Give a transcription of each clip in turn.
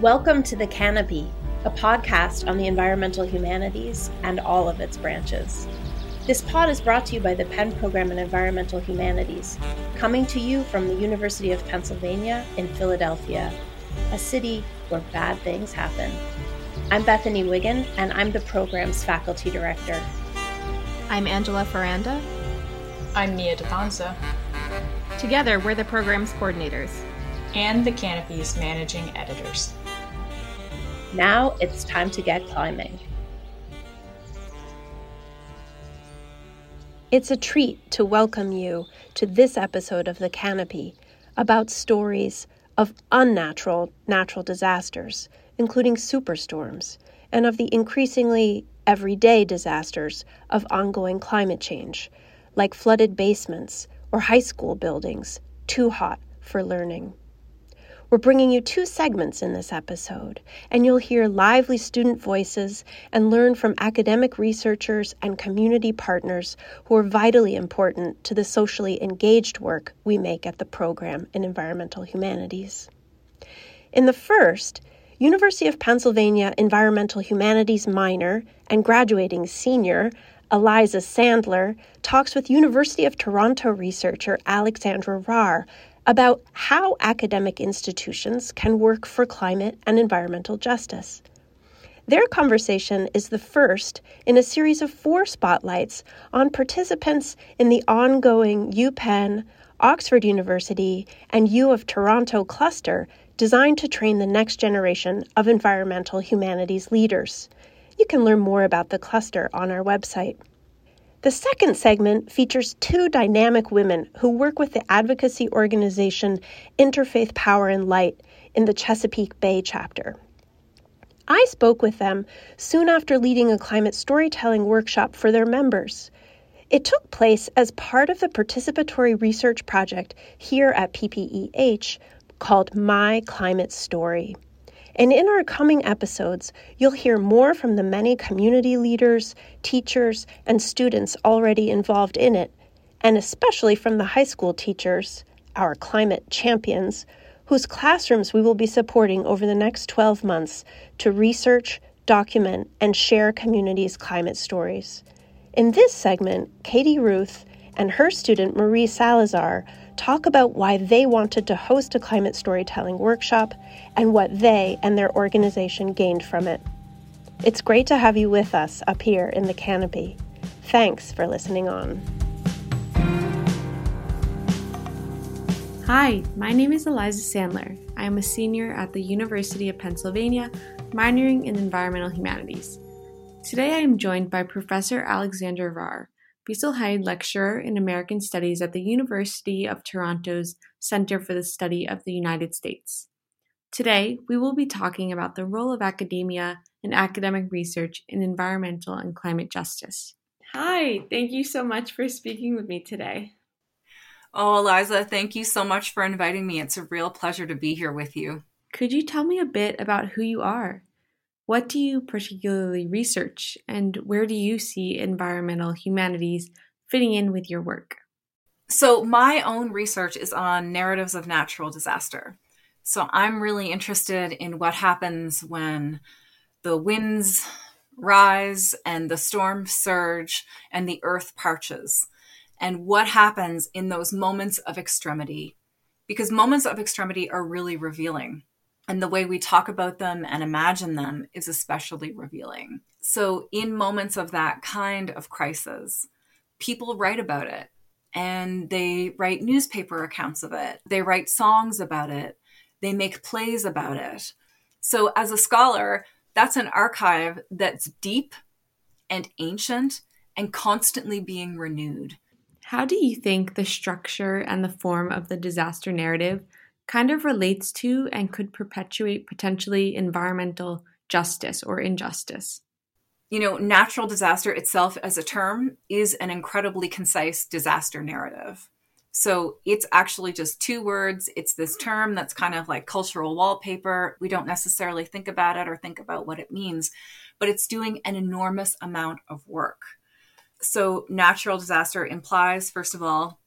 Welcome to The Canopy, a podcast on the environmental humanities and all of its branches. This pod is brought to you by the Penn Program in Environmental Humanities, coming to you from the University of Pennsylvania in Philadelphia, a city where bad things happen. I'm Bethany Wiggin, and I'm the program's faculty director. I'm Angela Faranda. I'm Mia DePonza. Together, we're the program's coordinators and the Canopy's managing editors. Now it's time to get climbing. It's a treat to welcome you to this episode of The Canopy about stories of unnatural natural disasters, including superstorms, and of the increasingly everyday disasters of ongoing climate change, like flooded basements or high school buildings too hot for learning. We're bringing you two segments in this episode, and you'll hear lively student voices and learn from academic researchers and community partners who are vitally important to the socially engaged work we make at the program in environmental humanities. In the first, University of Pennsylvania Environmental Humanities minor and graduating senior Eliza Sandler talks with University of Toronto researcher Alexandra Rahr about how academic institutions can work for climate and environmental justice. Their conversation is the first in a series of four spotlights on participants in the ongoing UPenn, Oxford University, and U of Toronto cluster designed to train the next generation of environmental humanities leaders. You can learn more about the cluster on our website. The second segment features two dynamic women who work with the advocacy organization Interfaith Power and Light in the Chesapeake Bay chapter. I spoke with them soon after leading a climate storytelling workshop for their members. It took place as part of the participatory research project here at PPEH called My Climate Story. And in our coming episodes, you'll hear more from the many community leaders, teachers, and students already involved in it, and especially from the high school teachers, our climate champions, whose classrooms we will be supporting over the next 12 months to research, document, and share communities' climate stories. In this segment, Katie Ruth and her student Maria Salazar talk about why they wanted to host a climate storytelling workshop and what they and their organization gained from it. It's great to have you with us up here in the canopy. Thanks for listening on. Hi, my name is Eliza Sandler. I am a senior at the University of Pennsylvania, minoring in environmental humanities. Today I am joined by Professor Alexandra Rahr, Cecil Hyde Lecturer in American Studies at the University of Toronto's Center for the Study of the United States. Today, we will be talking about the role of academia and academic research in environmental and climate justice. Hi, thank you so much for speaking with me today. Oh, Eliza, thank you so much for inviting me. It's a real pleasure to be here with you. Could you tell me a bit about who you are? What do you particularly research, and where do you see environmental humanities fitting in with your work? So, my own research is on narratives of natural disaster. So, I'm really interested in what happens when the winds rise and the storm surge and the earth parches, and what happens in those moments of extremity. Because moments of extremity are really revealing and the way we talk about them and imagine them is especially revealing. So, in moments of that kind of crisis, people write about it and they write newspaper accounts of it, they write songs about it, they make plays about it. So, as a scholar, that's an archive that's deep and ancient and constantly being renewed. How do you think the structure and the form of the disaster narrative kind of relates to and could perpetuate potentially environmental justice or injustice. You know, natural disaster itself as a term is an incredibly concise disaster narrative. So it's actually just two words. It's this term that's kind of like cultural wallpaper. We don't necessarily think about it or think about what it means, but it's doing an enormous amount of work. So, natural disaster implies, first of all,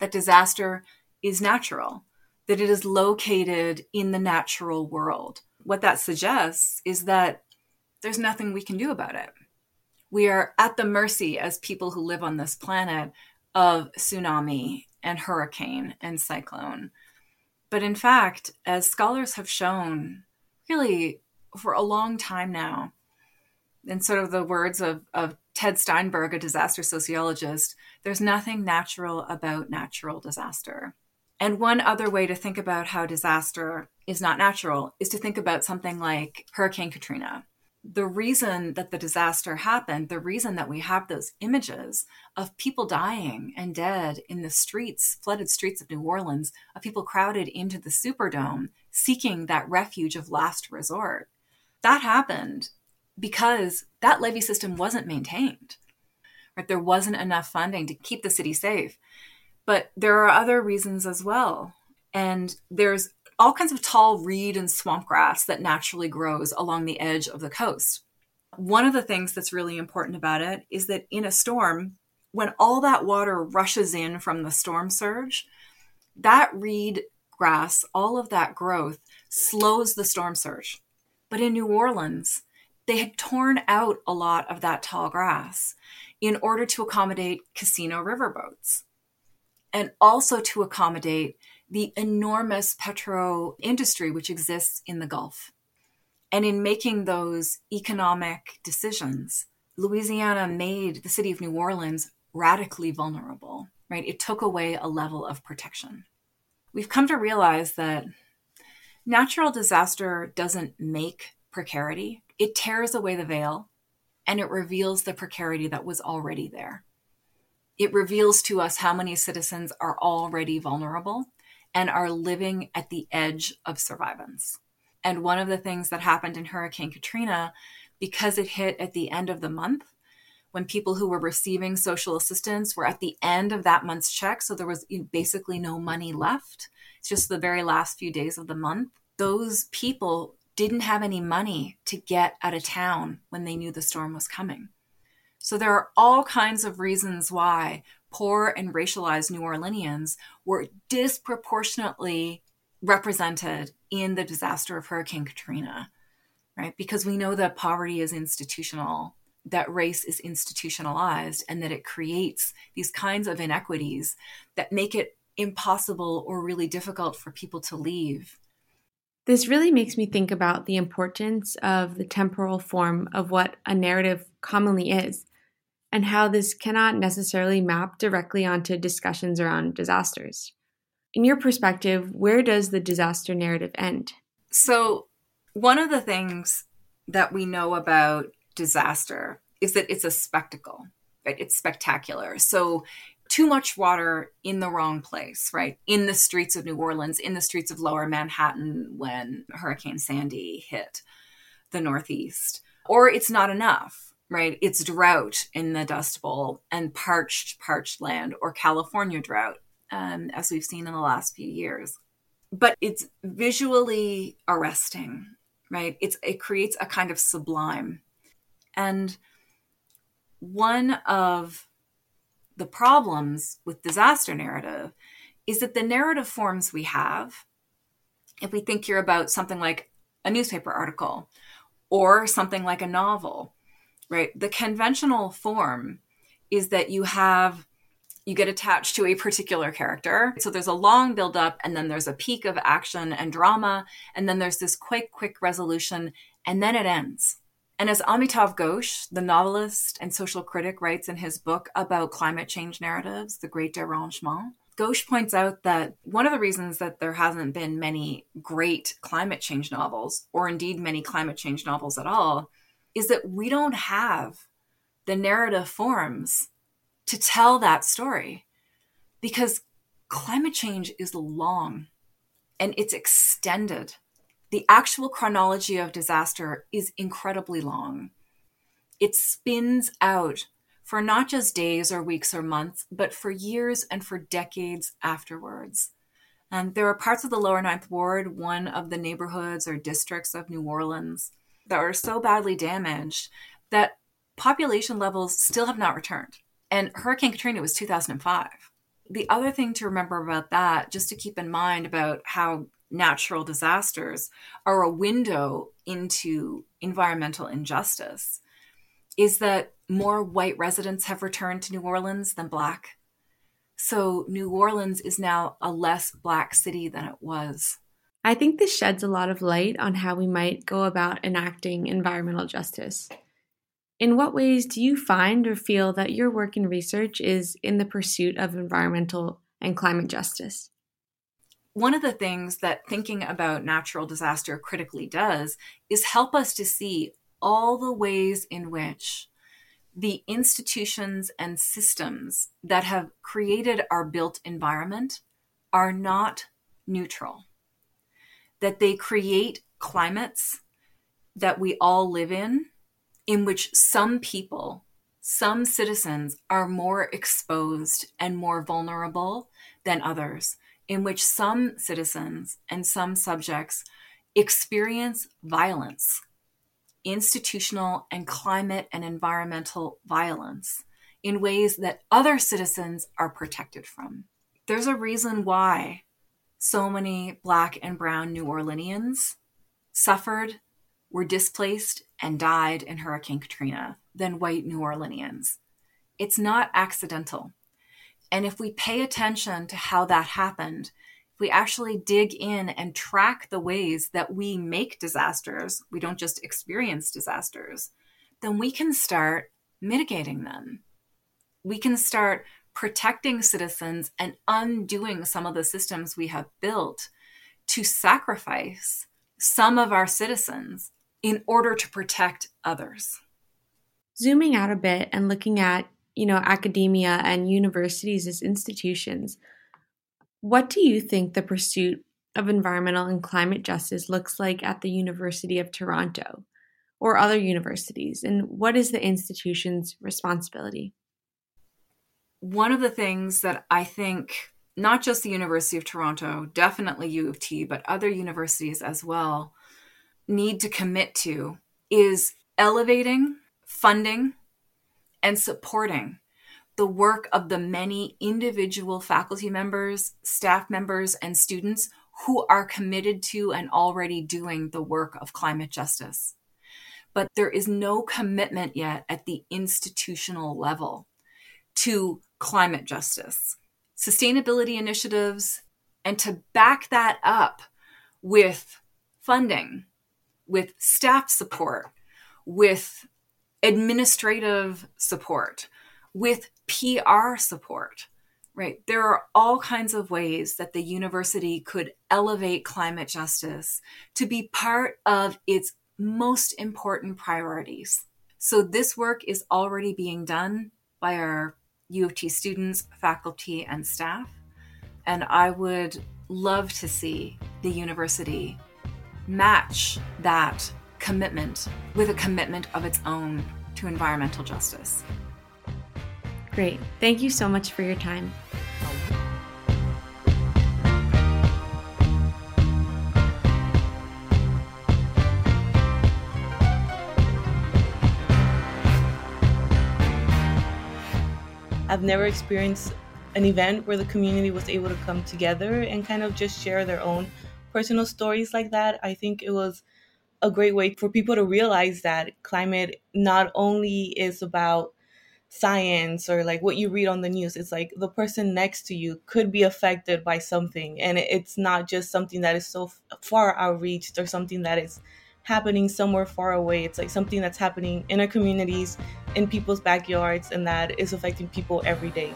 that disaster is natural that it is located in the natural world. what that suggests is that there's nothing we can do about it. We are at the mercy, as people who live on this planet, of tsunami and hurricane and cyclone. But in fact, as scholars have shown, really for a long time now, in sort of the words of, of Ted Steinberg, a disaster sociologist, there's nothing natural about natural disaster. And one other way to think about how disaster is not natural is to think about something like Hurricane Katrina. The reason that the disaster happened, the reason that we have those images of people dying and dead in the streets, flooded streets of New Orleans, of people crowded into the Superdome seeking that refuge of last resort, that happened because that levee system wasn't maintained. Right? There wasn't enough funding to keep the city safe. But there are other reasons as well. And there's all kinds of tall reed and swamp grass that naturally grows along the edge of the coast. One of the things that's really important about it is that in a storm, when all that water rushes in from the storm surge, that reed grass, all of that growth slows the storm surge. But in New Orleans, they had torn out a lot of that tall grass in order to accommodate casino riverboats and also to accommodate the enormous petro industry which exists in the Gulf. And in making those economic decisions, Louisiana made the city of New Orleans radically vulnerable, right? It took away a level of protection. We've come to realize that natural disaster doesn't make precarity, it tears away the veil and it reveals the precarity that was already there. It reveals to us how many citizens are already vulnerable and are living at the edge of survivance. And one of the things that happened in Hurricane Katrina, because it hit at the end of the month, when people who were receiving social assistance were at the end of that month's check, so there was basically no money left, it's just the very last few days of the month, those people didn't have any money to get out of town when they knew the storm was coming. So there are all kinds of reasons why poor and racialized New Orleanians were disproportionately represented in the disaster of Hurricane Katrina, right? Because we know that poverty is institutional, that race is institutionalized, and that it creates these kinds of inequities that make it impossible or really difficult for people to leave this really makes me think about the importance of the temporal form of what a narrative commonly is, and how this cannot necessarily map directly onto discussions around disasters. In your perspective, where does the disaster narrative end? So, one of the things that we know about disaster is that it's a spectacle, right? It's spectacular. So, too much water in the wrong place, right? In the streets of New Orleans, in the streets of lower Manhattan when Hurricane Sandy hit the Northeast. Or it's not enough, right? It's drought in the Dust Bowl and parched, parched land, or California drought, um, as we've seen in the last few years. But it's visually arresting, right? It's, it creates a kind of sublime. And one of the problems with disaster narrative is that the narrative forms we have, if we think you're about something like a newspaper article or something like a novel, right? The conventional form is that you have you get attached to a particular character. So there's a long build up and then there's a peak of action and drama and then there's this quick quick resolution and then it ends. And as Amitav Ghosh, the novelist and social critic, writes in his book about climate change narratives, The Great Derangement, Ghosh points out that one of the reasons that there hasn't been many great climate change novels, or indeed many climate change novels at all, is that we don't have the narrative forms to tell that story because climate change is long and it's extended the actual chronology of disaster is incredibly long. It spins out for not just days or weeks or months, but for years and for decades afterwards. And there are parts of the lower ninth ward, one of the neighborhoods or districts of New Orleans, that are so badly damaged that population levels still have not returned. And Hurricane Katrina was 2005. The other thing to remember about that, just to keep in mind about how natural disasters are a window into environmental injustice is that more white residents have returned to New Orleans than black. So New Orleans is now a less black city than it was. I think this sheds a lot of light on how we might go about enacting environmental justice. In what ways do you find or feel that your work and research is in the pursuit of environmental and climate justice? One of the things that thinking about natural disaster critically does is help us to see all the ways in which the institutions and systems that have created our built environment are not neutral, that they create climates that we all live in, in which some people, some citizens are more exposed and more vulnerable than others, in which some citizens and some subjects experience violence institutional and climate and environmental violence in ways that other citizens are protected from. There's a reason why so many Black and Brown New Orleanians suffered, were displaced, and died in Hurricane Katrina than white New Orleanians. It's not accidental. And if we pay attention to how that happened, if we actually dig in and track the ways that we make disasters, we don't just experience disasters, then we can start mitigating them. We can start protecting citizens and undoing some of the systems we have built to sacrifice some of our citizens in order to protect others. Zooming out a bit and looking at, you know, academia and universities as institutions, what do you think the pursuit of environmental and climate justice looks like at the University of Toronto or other universities? And what is the institution's responsibility? One of the things that I think not just the University of Toronto, definitely U of T, but other universities as well need to commit to is elevating, funding, and supporting the work of the many individual faculty members, staff members, and students who are committed to and already doing the work of climate justice. But there is no commitment yet at the institutional level to climate justice, sustainability initiatives, and to back that up with funding, with staff support, with administrative support, with PR support, right? There are all kinds of ways that the university could elevate climate justice to be part of its most important priorities. So, this work is already being done by our U of T students, faculty, and staff. And I would love to see the university match that commitment with a commitment of its own to environmental justice. Great. Thank you so much for your time. I've never experienced an event where the community was able to come together and kind of just share their own personal stories like that. I think it was a great way for people to realize that climate not only is about science or like what you read on the news it's like the person next to you could be affected by something and it's not just something that is so far outreached or something that is happening somewhere far away it's like something that's happening in our communities in people's backyards and that is affecting people every day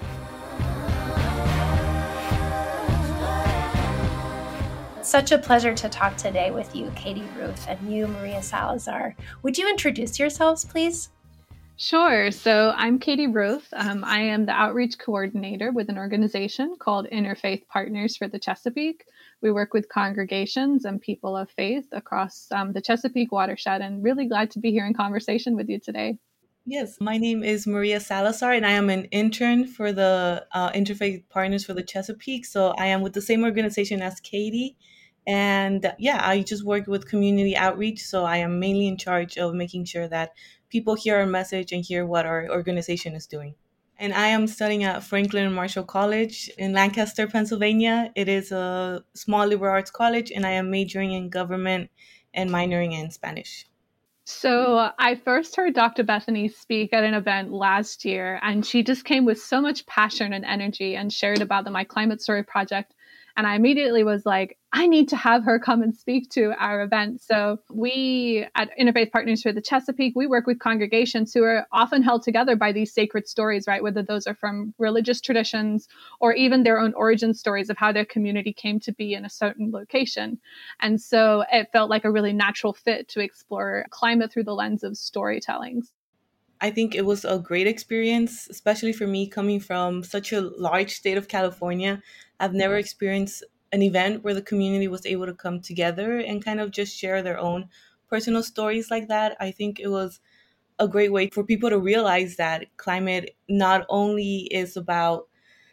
such a pleasure to talk today with you, Katie Ruth, and you, Maria Salazar. Would you introduce yourselves, please? Sure. So I'm Katie Ruth. Um, I am the outreach coordinator with an organization called Interfaith Partners for the Chesapeake. We work with congregations and people of faith across um, the Chesapeake watershed, and really glad to be here in conversation with you today. Yes, my name is Maria Salazar, and I am an intern for the uh, Interfaith Partners for the Chesapeake. So I am with the same organization as Katie. And yeah, I just work with community outreach. So I am mainly in charge of making sure that people hear our message and hear what our organization is doing. And I am studying at Franklin Marshall College in Lancaster, Pennsylvania. It is a small liberal arts college, and I am majoring in government and minoring in Spanish. So I first heard Dr. Bethany speak at an event last year, and she just came with so much passion and energy and shared about the My Climate Story project and I immediately was like, I need to have her come and speak to our event. So we at Interfaith Partners for the Chesapeake, we work with congregations who are often held together by these sacred stories, right? Whether those are from religious traditions or even their own origin stories of how their community came to be in a certain location. And so it felt like a really natural fit to explore climate through the lens of storytelling. I think it was a great experience, especially for me coming from such a large state of California. I've never mm-hmm. experienced an event where the community was able to come together and kind of just share their own personal stories like that. I think it was a great way for people to realize that climate not only is about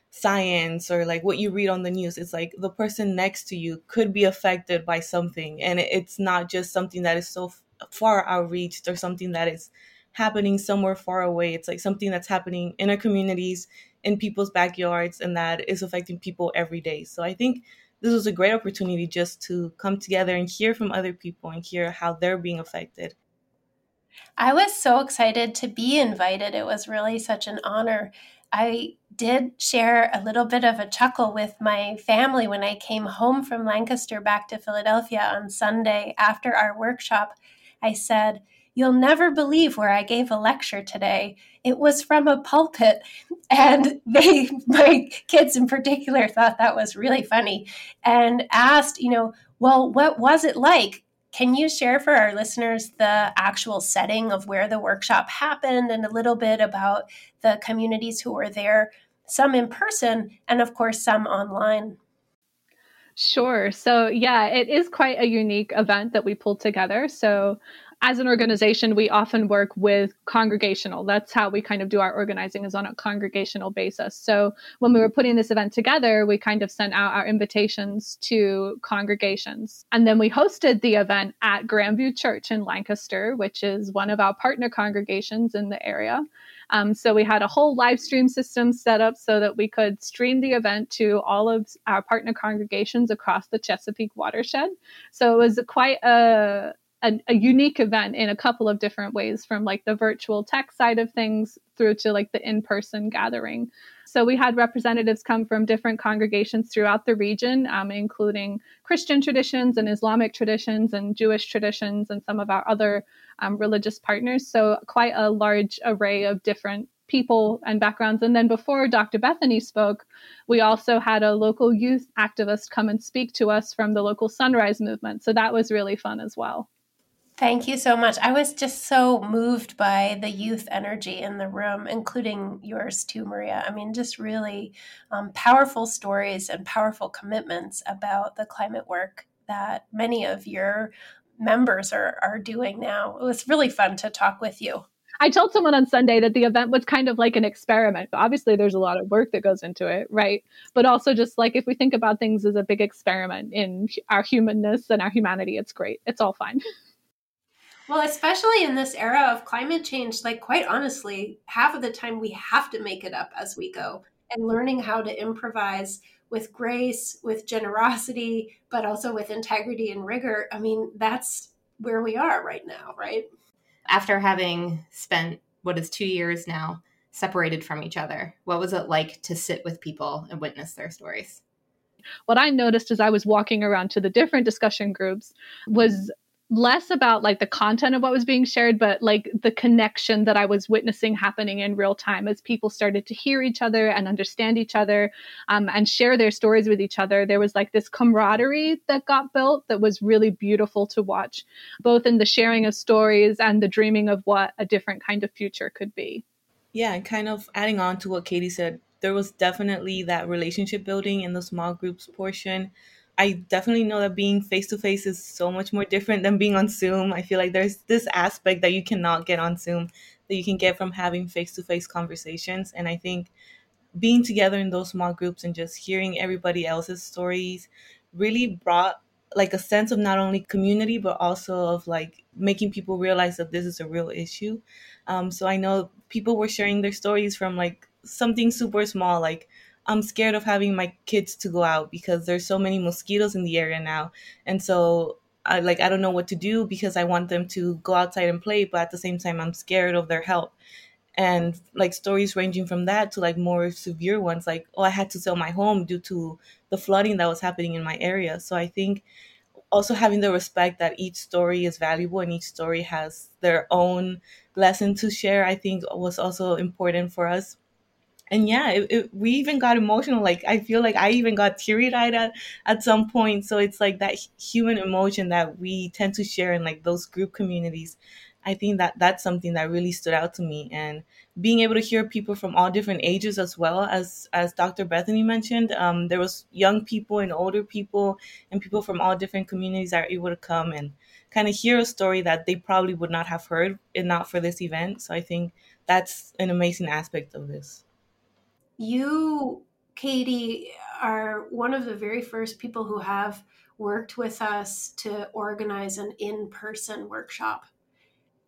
science or like what you read on the news it's like the person next to you could be affected by something and it's not just something that is so far outreached or something that is happening somewhere far away. It's like something that's happening in our communities, in people's backyards, and that is affecting people every day. So I think this was a great opportunity just to come together and hear from other people and hear how they're being affected. I was so excited to be invited. It was really such an honor. I did share a little bit of a chuckle with my family when I came home from Lancaster back to Philadelphia on Sunday after our workshop. I said, You'll never believe where I gave a lecture today. It was from a pulpit. And they, my kids in particular, thought that was really funny and asked, you know, well, what was it like? Can you share for our listeners the actual setting of where the workshop happened and a little bit about the communities who were there, some in person, and of course, some online? Sure. So, yeah, it is quite a unique event that we pulled together. So, as an organization, we often work with congregational. That's how we kind of do our organizing is on a congregational basis. So when we were putting this event together, we kind of sent out our invitations to congregations. And then we hosted the event at Grandview Church in Lancaster, which is one of our partner congregations in the area. Um, so we had a whole live stream system set up so that we could stream the event to all of our partner congregations across the Chesapeake watershed. So it was quite a, a, a, unique event in a couple of different ways from like the virtual tech side of things through to like the in-person gathering so we had representatives come from different congregations throughout the region um, including christian traditions and islamic traditions and jewish traditions and some of our other um, religious partners so quite a large array of different people and backgrounds. And then before Dr. Bethany spoke, we also had a local youth activist come and speak to us from the local Sunrise movement. So that was really fun as well. Thank you so much. I was just so moved by the youth energy in the room, including yours too, Maria. I mean, just really um, powerful stories and powerful commitments about the climate work that many of your members are, are doing now. It was really fun to talk with you. I told someone on Sunday that the event was kind of like an experiment. Obviously, there's a lot of work that goes into it, right? But also, just like if we think about things as a big experiment in our humanness and our humanity, it's great. It's all fine. Well, especially in this era of climate change, like quite honestly, half of the time we have to make it up as we go and learning how to improvise with grace, with generosity, but also with integrity and rigor. I mean, that's where we are right now, right? After having spent what is two years now separated from each other, what was it like to sit with people and witness their stories? What I noticed as I was walking around to the different discussion groups was less about like the content of what was being shared but like the connection that i was witnessing happening in real time as people started to hear each other and understand each other um, and share their stories with each other. There was like this camaraderie that got built that was really beautiful to watch both in the sharing of stories and the dreaming of what a different kind of future could be. Yeah and kind of adding on to what katie said there was definitely that relationship building in the small groups portion I definitely know that being face to face is so much more different than being on Zoom. I feel like there's this aspect that you cannot get on Zoom that you can get from having face to face conversations. And I think being together in those small groups and just hearing everybody else's stories really brought like a sense of not only community but also of like making people realize that this is a real issue um, so i know people were sharing their stories from like something super small like I'm scared of having my kids to go out because there's so many mosquitoes in the area now. And so I like I don't know what to do because I want them to go outside and play, but at the same time I'm scared of their health. And like stories ranging from that to like more severe ones like oh I had to sell my home due to the flooding that was happening in my area. So I think also having the respect that each story is valuable and each story has their own lesson to share i think was also important for us and yeah it, it, we even got emotional like i feel like i even got teary-eyed at, at some point. So it's like that human emotion that we tend to share in like those group communities. I think that that's something that really stood out to me. And being able to hear people from all different ages as well as as dr bethany mentioned um, there was young people and older people and people from all different communities that are able to come and kind of hear a story that they probably would not have heard if not for this event. So i think that's an amazing aspect of this you, Katie, are one of the very first people who have worked with us to organize an in person workshop.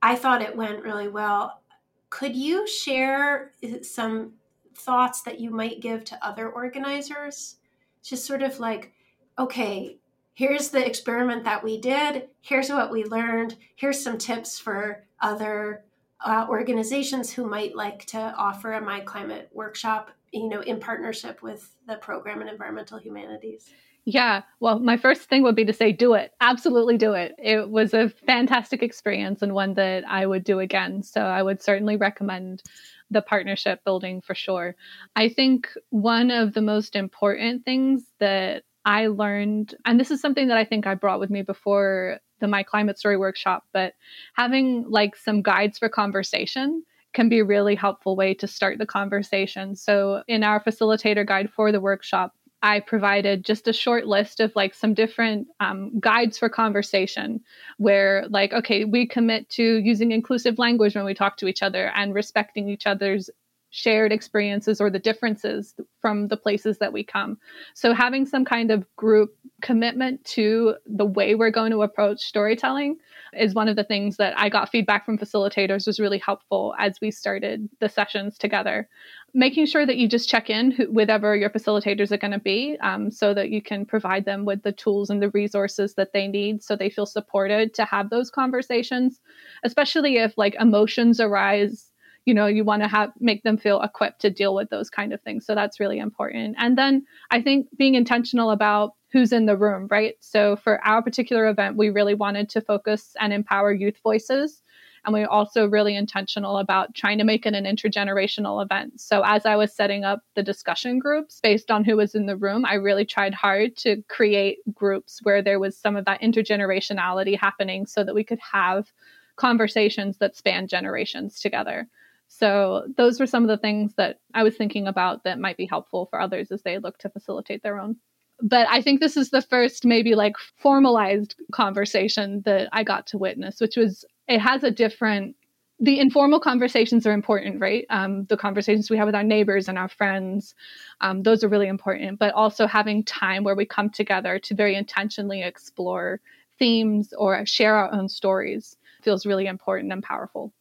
I thought it went really well. Could you share some thoughts that you might give to other organizers? Just sort of like, okay, here's the experiment that we did, here's what we learned, here's some tips for other uh, organizations who might like to offer a My Climate workshop, you know, in partnership with the program in environmental humanities? Yeah, well, my first thing would be to say, do it. Absolutely do it. It was a fantastic experience and one that I would do again. So I would certainly recommend the partnership building for sure. I think one of the most important things that I learned, and this is something that I think I brought with me before the My Climate Story workshop, but having like some guides for conversation can be a really helpful way to start the conversation. So, in our facilitator guide for the workshop, I provided just a short list of like some different um, guides for conversation where, like, okay, we commit to using inclusive language when we talk to each other and respecting each other's shared experiences or the differences from the places that we come. So, having some kind of group commitment to the way we're going to approach storytelling is one of the things that I got feedback from facilitators was really helpful as we started the sessions together. Making sure that you just check in with whoever your facilitators are going to be um, so that you can provide them with the tools and the resources that they need so they feel supported to have those conversations, especially if like emotions arise you know you want to have make them feel equipped to deal with those kind of things so that's really important and then i think being intentional about who's in the room right so for our particular event we really wanted to focus and empower youth voices and we are also really intentional about trying to make it an intergenerational event. So, as I was setting up the discussion groups based on who was in the room, I really tried hard to create groups where there was some of that intergenerationality happening so that we could have conversations that span generations together. So those were some of the things that I was thinking about that might be helpful for others as they look to facilitate their own. But I think this is the first maybe like formalized conversation that I got to witness, which was it has a different the informal conversations are important, right? Um, the conversations we have with our neighbors and our friends, um, those are really important. But also having time where we come together to very intentionally explore themes or share our own stories feels really important and powerful.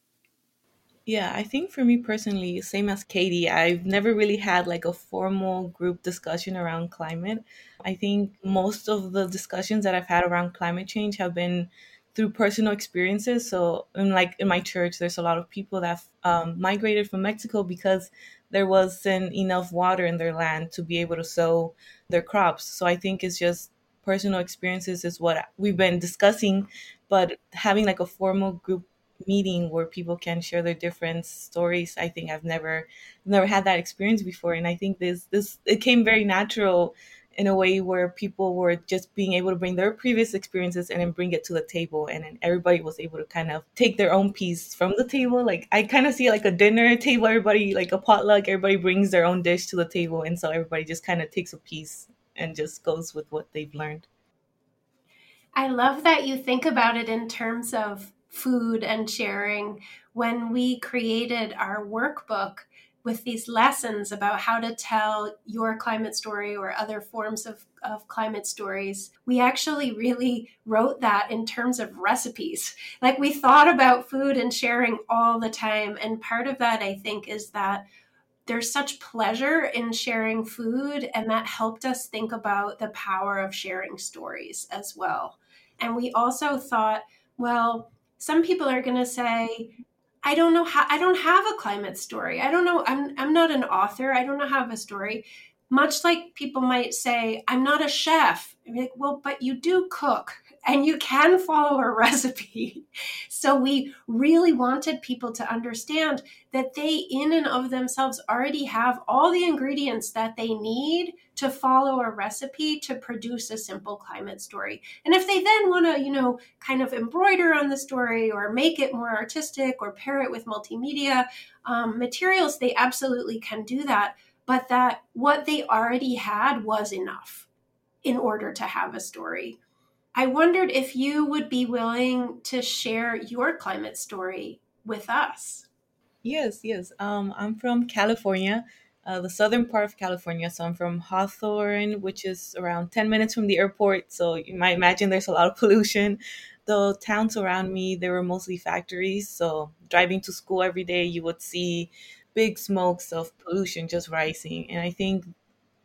Yeah, I think for me personally, same as Katie, I've never really had like a formal group discussion around climate. I think most of the discussions that I've had around climate change have been through personal experiences. So, in like in my church, there's a lot of people that um, migrated from Mexico because there wasn't enough water in their land to be able to sow their crops. So, I think it's just personal experiences is what we've been discussing, but having like a formal group meeting where people can share their different stories. I think i've never never had that experience before. And i think this this it came very natural in a way where people were just being able to bring their previous experiences and then bring it to the table. And then everybody was able to kind of take their own piece from the table. Like i kind of see like a dinner table. Everybody like a potluck everybody brings their own dish to the table. And so everybody just kind of takes a piece and just goes with what they've learned. I love that you think about it in terms of food and sharing when we created our workbook with these lessons about how to tell your climate story or other forms of, of climate stories, we actually really wrote that in terms of recipes. Like we thought about food and sharing all the time. And part of that, I think, is that there's such pleasure in sharing food, and that helped us think about the power of sharing stories as well. And we also thought, well, some people are going to say, I don't know how I don't have a climate story. I don't know. I'm I'm not an author. I don't know how to have a story. Much like people might say, I'm not a chef. I'm like, well, but you do cook and you can follow a recipe. So we really wanted people to understand that they, in and of themselves, already have all the ingredients that they need to follow a recipe to produce a simple climate story. And if they then want to, you know, kind of embroider on the story or make it more artistic or pair it with multimedia um, materials, they absolutely can do that. But that what they already had was enough in order to have a story. I wondered if you would be willing to share your climate story with us. Yes, yes. Um, I'm from California, uh, the southern part of California. So I'm from Hawthorne, which is around 10 minutes from the airport. So you might imagine there's a lot of pollution. The towns around me, they were mostly factories. So driving to school every day, you would see big smokes of pollution just rising. And I think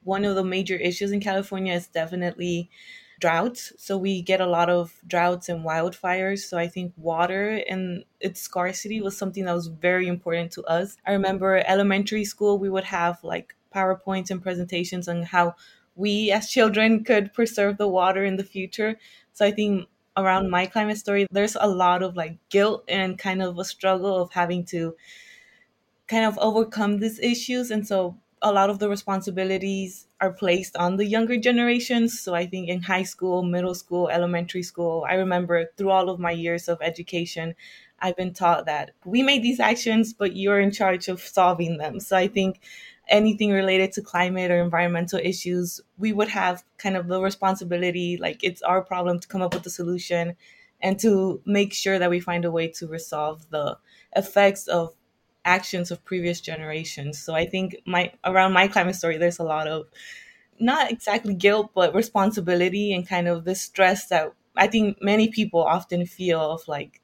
one of the major issues in California is definitely droughts. So we get a lot of droughts and wildfires. So I think water and its scarcity was something that was very important to us. I remember elementary school, we would have like PowerPoints and presentations on how we as children could preserve the water in the future. So I think around my climate story, there's a lot of like guilt and kind of a struggle of having to kind of overcome these issues. And so a lot of the responsibilities are placed on the younger generations. So I think in high school, middle school, elementary school, I remember through all of my years of education, I've been taught that we made these actions, but you're in charge of solving them. So I think anything related to climate or environmental issues, we would have kind of the responsibility, like it's our problem to come up with a solution and to make sure that we find a way to resolve the effects of actions of previous generations. So I think my around my climate story, there's a lot of not exactly guilt, but responsibility and kind of the stress that I think many people often feel of like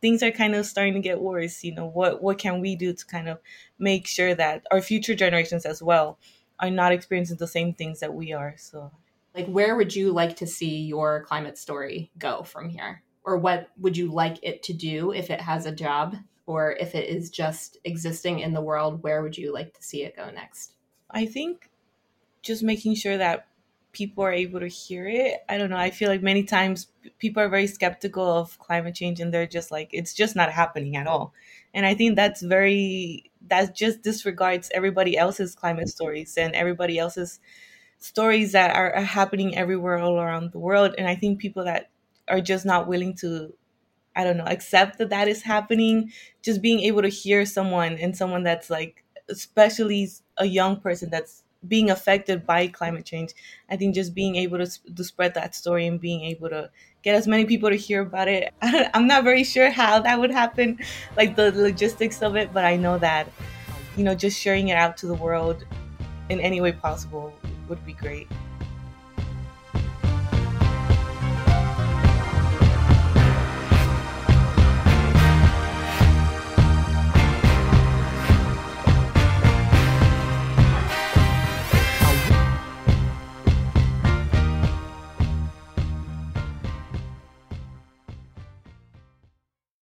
things are kind of starting to get worse. You know, what what can we do to kind of make sure that our future generations as well are not experiencing the same things that we are. So like where would you like to see your climate story go from here? Or what would you like it to do if it has a job or if it is just existing in the world, where would you like to see it go next? I think just making sure that people are able to hear it. I don't know. I feel like many times people are very skeptical of climate change and they're just like, it's just not happening at all. And I think that's very, that just disregards everybody else's climate stories and everybody else's stories that are, happening everywhere all around the world. And I think people that are just not willing to I don't know, accept that that is happening. Just being able to hear someone and someone that's like, especially a young person that's being affected by climate change. I think just being able to, to spread that story and being able to get as many people to hear about it. I'm not very sure how that would happen, like the logistics of it, but I know that, you know, just sharing it out to the world in any way possible would be great.